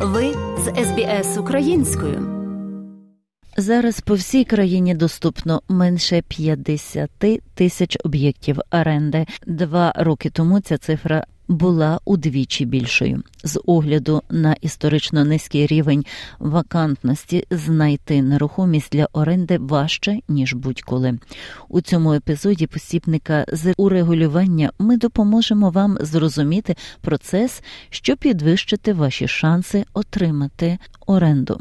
Ви з СБС українською. Зараз по всій країні доступно менше 50 тисяч об'єктів оренди. Два роки тому ця цифра була удвічі більшою. З огляду на історично низький рівень вакантності знайти нерухомість для оренди важче ніж будь-коли. У цьому епізоді посібника з урегулювання ми допоможемо вам зрозуміти процес, щоб підвищити ваші шанси отримати оренду.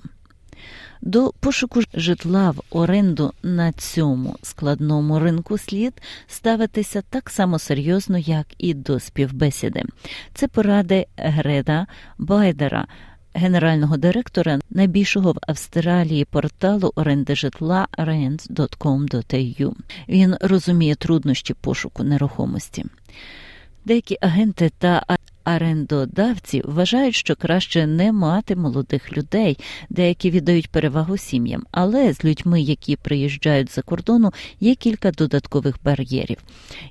До пошуку житла в оренду на цьому складному ринку слід ставитися так само серйозно, як і до співбесіди. Це поради Греда Байдера. Генерального директора найбільшого в Австралії порталу оренди житла rent.com.au. Він розуміє труднощі пошуку нерухомості. Деякі агенти та орендодавці вважають, що краще не мати молодих людей, деякі віддають перевагу сім'ям, але з людьми, які приїжджають за кордону, є кілька додаткових бар'єрів.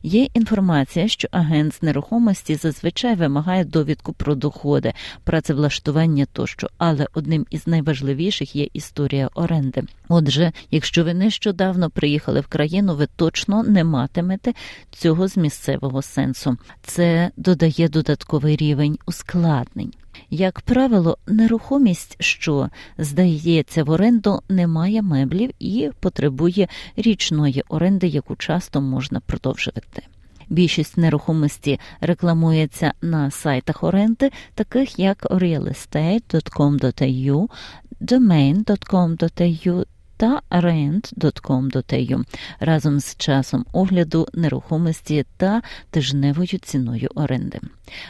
Є інформація, що агент з нерухомості зазвичай вимагає довідку про доходи, працевлаштування тощо, але одним із найважливіших є історія оренди. Отже, якщо ви нещодавно приїхали в країну, ви точно не матимете цього з місцевого сенсу. Це додає додатковий новий рівень ускладнень. Як правило, нерухомість, що здається в оренду, не має меблів і потребує річної оренди, яку часто можна продовжувати. Більшість нерухомості рекламується на сайтах оренди, таких як realestate.com.au, domain.com.au та rent.com.au разом з часом огляду нерухомості та тижневою ціною оренди.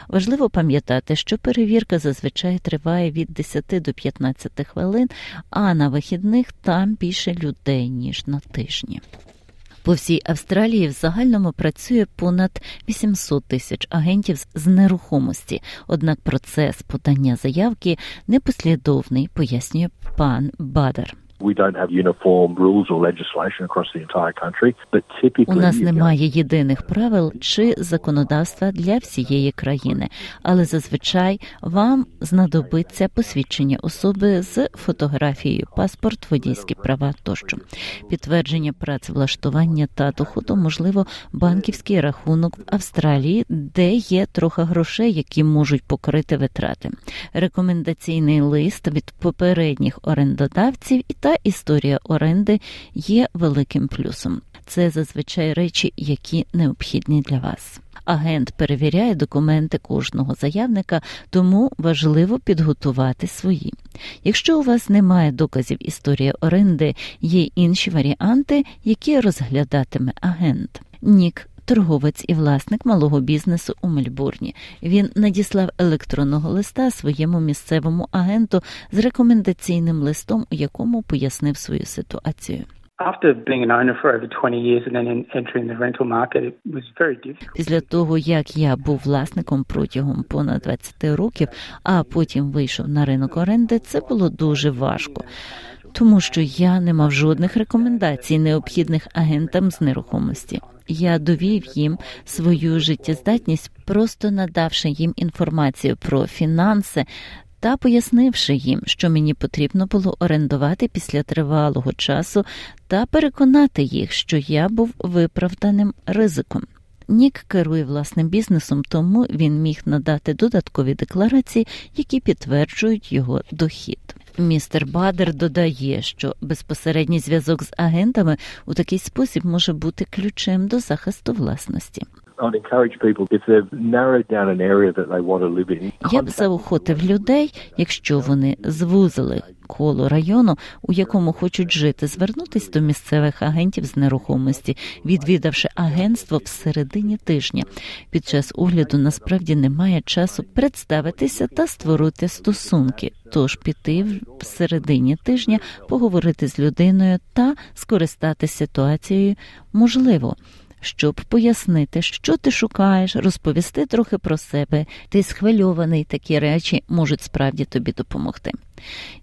Важливо пам'ятати, що перевірка зазвичай триває від 10 до 15 хвилин, а на вихідних там більше людей ніж на тижні. По всій Австралії в загальному працює понад 800 тисяч агентів з нерухомості. Однак процес подання заявки непослідовний, пояснює пан Бадар. У нас немає єдиних правил чи законодавства для всієї країни, але зазвичай вам знадобиться посвідчення особи з фотографією, паспорт, водійські права тощо, підтвердження працевлаштування та доходу, можливо, банківський рахунок в Австралії, де є трохи грошей, які можуть покрити витрати, рекомендаційний лист від попередніх орендодавців і та історія оренди є великим плюсом. Це зазвичай речі, які необхідні для вас. Агент перевіряє документи кожного заявника, тому важливо підготувати свої. Якщо у вас немає доказів історії оренди, є інші варіанти, які розглядатиме агент. Нік торговець і власник малого бізнесу у Мельбурні. Він надіслав електронного листа своєму місцевому агенту з рекомендаційним листом, у якому пояснив свою ситуацію. Після того, як я був власником протягом понад 20 років, а потім вийшов на ринок оренди, це було дуже важко. Тому що я не мав жодних рекомендацій, необхідних агентам з нерухомості. Я довів їм свою життєздатність, просто надавши їм інформацію про фінанси та пояснивши їм, що мені потрібно було орендувати після тривалого часу, та переконати їх, що я був виправданим ризиком. Нік керує власним бізнесом, тому він міг надати додаткові декларації, які підтверджують його дохід. Містер Бадер додає, що безпосередній зв'язок з агентами у такий спосіб може бути ключем до захисту власності. Я б заохотив людей, якщо вони звузили коло району, у якому хочуть жити, звернутись до місцевих агентів з нерухомості, відвідавши агентство в середині тижня. Під час огляду насправді немає часу представитися та створити стосунки, тож піти в середині тижня, поговорити з людиною та скористатися ситуацією можливо. Щоб пояснити, що ти шукаєш, розповісти трохи про себе. Ти схвильований, такі речі можуть справді тобі допомогти.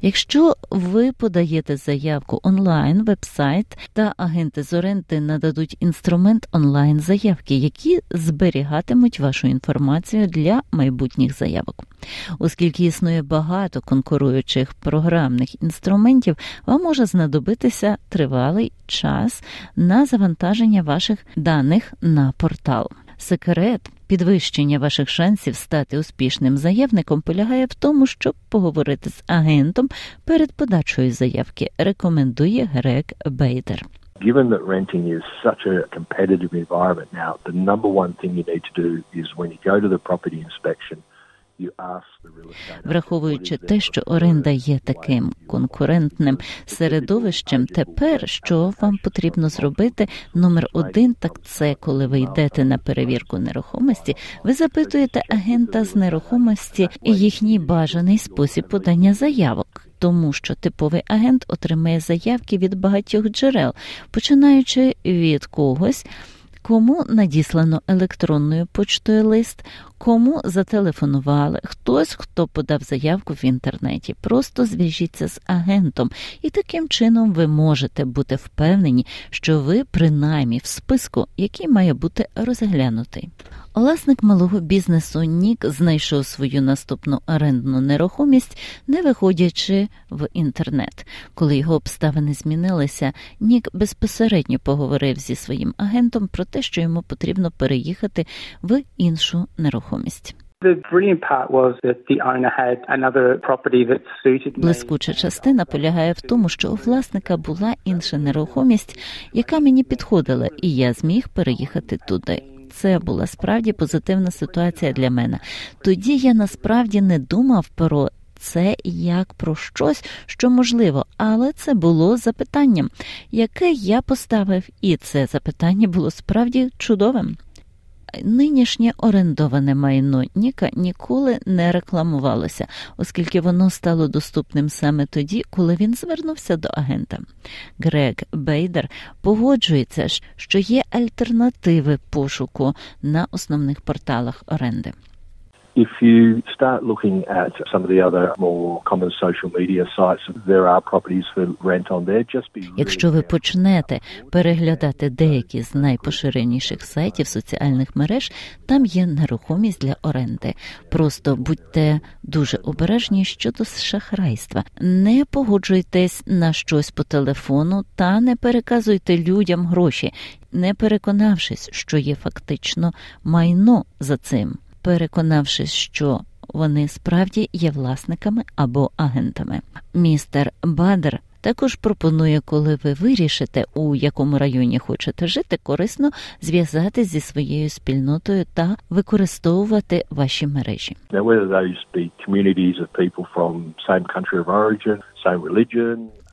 Якщо ви подаєте заявку онлайн, вебсайт та агенти з оренди нададуть інструмент онлайн заявки, які зберігатимуть вашу інформацію для майбутніх заявок. Оскільки існує багато конкуруючих програмних інструментів, вам може знадобитися тривалий час на завантаження ваших даних на портал. Секрет підвищення ваших шансів стати успішним заявником полягає в тому, щоб поговорити з агентом перед подачою заявки. Рекомендує Грег Бейдер. Given that renting is such a competitive environment now, the number one thing you need to do is when you go to the property inspection – Враховуючи те, що оренда є таким конкурентним середовищем, тепер що вам потрібно зробити? Номер один, так це коли ви йдете на перевірку нерухомості, ви запитуєте агента з нерухомості і їхній бажаний спосіб подання заявок. Тому що типовий агент отримає заявки від багатьох джерел, починаючи від когось, кому надіслано електронною почтою лист, кому зателефонували, хтось, хто подав заявку в інтернеті. Просто зв'яжіться з агентом, і таким чином ви можете бути впевнені, що ви принаймні в списку, який має бути розглянутий. Власник малого бізнесу Нік знайшов свою наступну орендну нерухомість, не виходячи в інтернет. Коли його обставини змінилися, Нік безпосередньо поговорив зі своїм агентом про те, що йому потрібно переїхати в іншу нерухомість. Блискуча частина полягає в тому, що у власника була інша нерухомість, яка мені підходила, і я зміг переїхати туди це була справді позитивна ситуація для мене. Тоді я насправді не думав про. Це як про щось, що можливо, але це було запитанням, яке я поставив, і це запитання було справді чудовим. Нинішнє орендоване майно Ніка ніколи не рекламувалося, оскільки воно стало доступним саме тоді, коли він звернувся до агента. Грег Бейдер погоджується, що є альтернативи пошуку на основних порталах оренди. If you start looking at some of the other more common social media sites, there are properties for rent on there. Just be Якщо ви почнете переглядати деякі з найпоширеніших сайтів соціальних мереж, там є нерухомість для оренди. Просто будьте дуже обережні щодо шахрайства. Не погоджуйтесь на щось по телефону та не переказуйте людям гроші, не переконавшись, що є фактично майно за цим переконавшись, що вони справді є власниками або агентами. Містер Бадер також пропонує, коли ви вирішите, у якому районі хочете жити, корисно зв'язатись зі своєю спільнотою та використовувати ваші мережі. Now,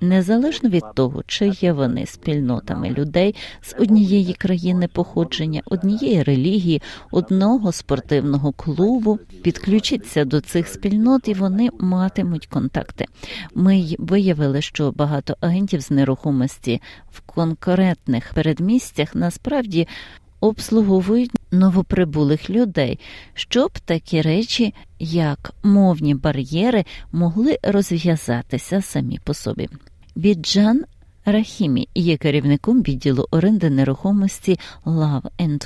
Незалежно від того, чи є вони спільнотами людей з однієї країни походження, однієї релігії, одного спортивного клубу, підключіться до цих спільнот і вони матимуть контакти. Ми виявили, що багато агентів з нерухомості в конкретних передмістях насправді обслуговують новоприбулих людей, щоб такі речі, як мовні бар'єри, могли розв'язатися самі по собі. Біджан Рахімі є керівником відділу оренди нерухомості Love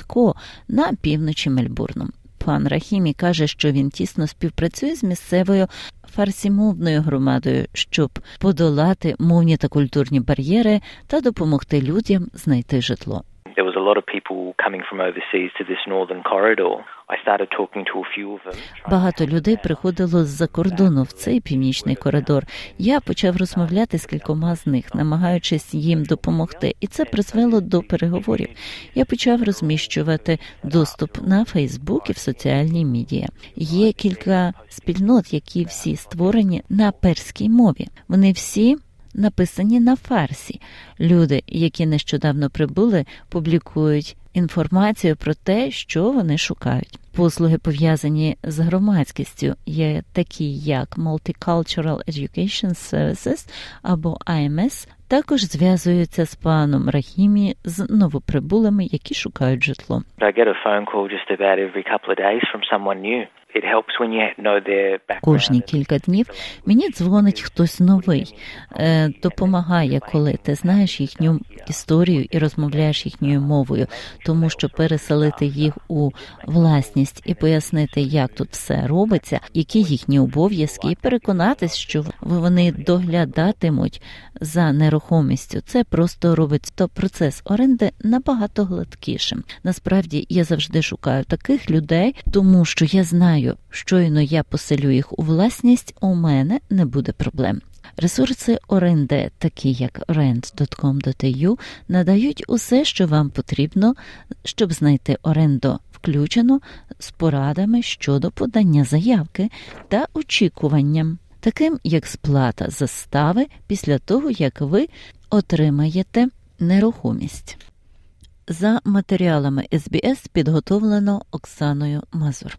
Co на півночі Мельбурну. Пан Рахімі каже, що він тісно співпрацює з місцевою фарсімовною громадою, щоб подолати мовні та культурні бар'єри та допомогти людям знайти житло. Багато людей приходило з-за кордону в цей північний коридор. Я почав розмовляти з кількома з них, намагаючись їм допомогти, і це призвело до переговорів. Я почав розміщувати доступ на Фейсбук і в соціальні медіа. Є кілька спільнот, які всі створені на перській мові. Вони всі написані на фарсі. Люди, які нещодавно прибули, публікують інформацію про те, що вони шукають. Послуги пов'язані з громадськістю є такі, як Multicultural Education Services або IMS також зв'язуються з паном Рахімі з новоприбулими, які шукають житло. I get a phone call just about every couple of days from someone new. Кожні кілька днів мені дзвонить хтось новий. Е, допомагає, коли ти знаєш їхню історію і розмовляєш їхньою мовою, тому що переселити їх у власність і пояснити, як тут все робиться, які їхні обов'язки, і переконатись, що вони доглядатимуть за нерухомістю. Це просто робить то процес оренди набагато гладкішим. Насправді я завжди шукаю таких людей, тому що я знаю, щойно я поселю їх у власність, у мене не буде проблем. Ресурси оренди, такі як rent.com.au, надають усе, що вам потрібно, щоб знайти оренду, включено з порадами щодо подання заявки та очікуванням, таким як сплата застави після того, як ви отримаєте нерухомість. За матеріалами СБС підготовлено Оксаною Мазур.